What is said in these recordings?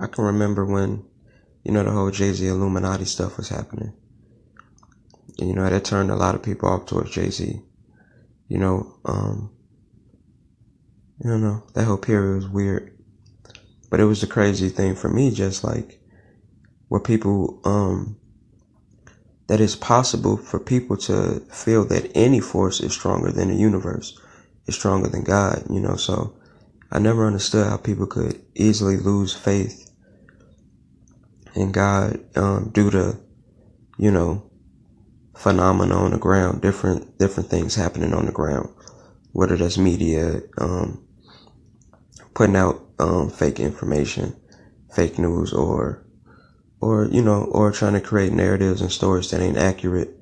I can remember when, you know, the whole Jay Z Illuminati stuff was happening. And, you know, that turned a lot of people off towards Jay Z. You know, um, I don't know, that whole period was weird. But it was a crazy thing for me, just like where people, um, that it's possible for people to feel that any force is stronger than the universe, is stronger than God, you know, so I never understood how people could easily lose faith in God, um, due to, you know, phenomena on the ground, different, different things happening on the ground, whether that's media, um, putting out um, fake information, fake news, or or you know, or trying to create narratives and stories that ain't accurate,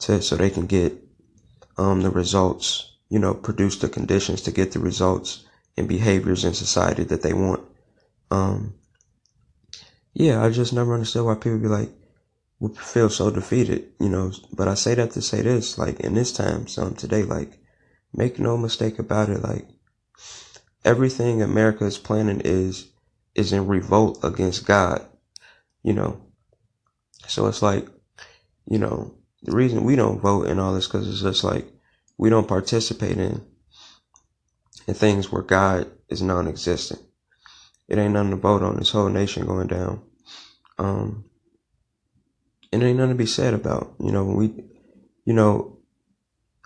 to so they can get um, the results. You know, produce the conditions to get the results and behaviors in society that they want. Um, yeah, I just never understood why people be like, would feel so defeated, you know. But I say that to say this, like in this time, some today, like, make no mistake about it, like everything America is planning is is in revolt against God, you know. So it's like, you know, the reason we don't vote and all this because it's just like we don't participate in in things where God is non-existent. It ain't nothing to vote on. This whole nation going down. Um, and ain't nothing to be said about. You know, we, you know,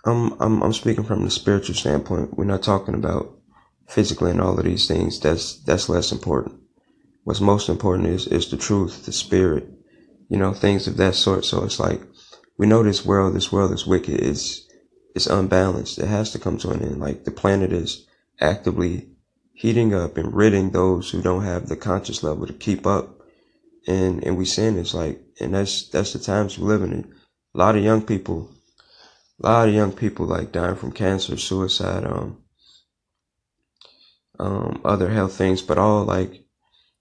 I'm I'm I'm speaking from the spiritual standpoint. We're not talking about physically and all of these things, that's that's less important. What's most important is is the truth, the spirit, you know, things of that sort. So it's like we know this world, this world is wicked, it's it's unbalanced. It has to come to an end. Like the planet is actively heating up and ridding those who don't have the conscious level to keep up. And and we sin it's like and that's that's the times we're living in. A lot of young people a lot of young people like dying from cancer, suicide, um, um, other health things, but all like,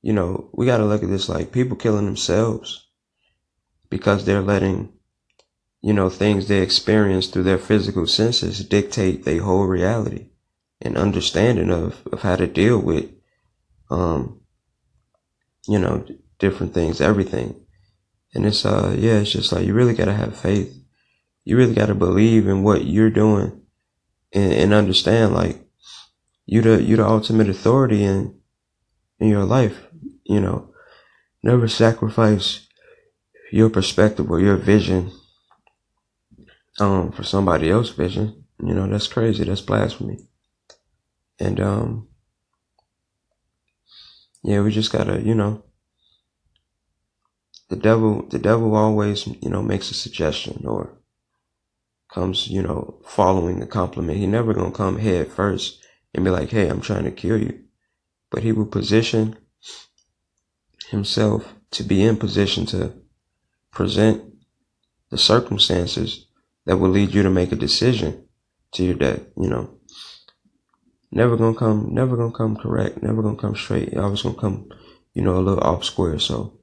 you know, we got to look at this like people killing themselves because they're letting, you know, things they experience through their physical senses dictate their whole reality and understanding of, of how to deal with, um, you know, different things, everything. And it's, uh, yeah, it's just like, you really got to have faith. You really got to believe in what you're doing and, and understand like, you the you the ultimate authority in in your life. You know, never sacrifice your perspective or your vision um for somebody else's vision. You know, that's crazy. That's blasphemy. And um yeah, we just gotta, you know, the devil the devil always, you know, makes a suggestion or comes, you know, following a compliment. He never gonna come head first and be like, hey, I'm trying to kill you. But he will position himself to be in position to present the circumstances that will lead you to make a decision to your death, you know. Never gonna come, never gonna come correct, never gonna come straight. Always gonna come, you know, a little off square. So,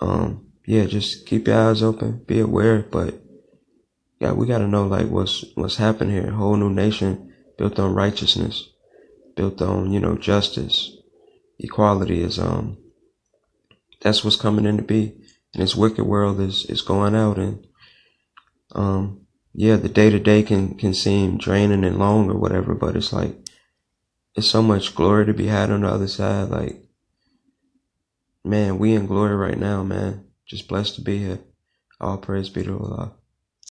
um, yeah, just keep your eyes open, be aware, but yeah, we gotta know like what's, what's happening here. A whole new nation built on righteousness, built on, you know, justice, equality is, um, that's what's coming in to be. And this wicked world is, is going out and, um, yeah, the day to day can, can seem draining and long or whatever, but it's like, it's so much glory to be had on the other side. Like, man, we in glory right now, man. Just blessed to be here. All praise be to Allah.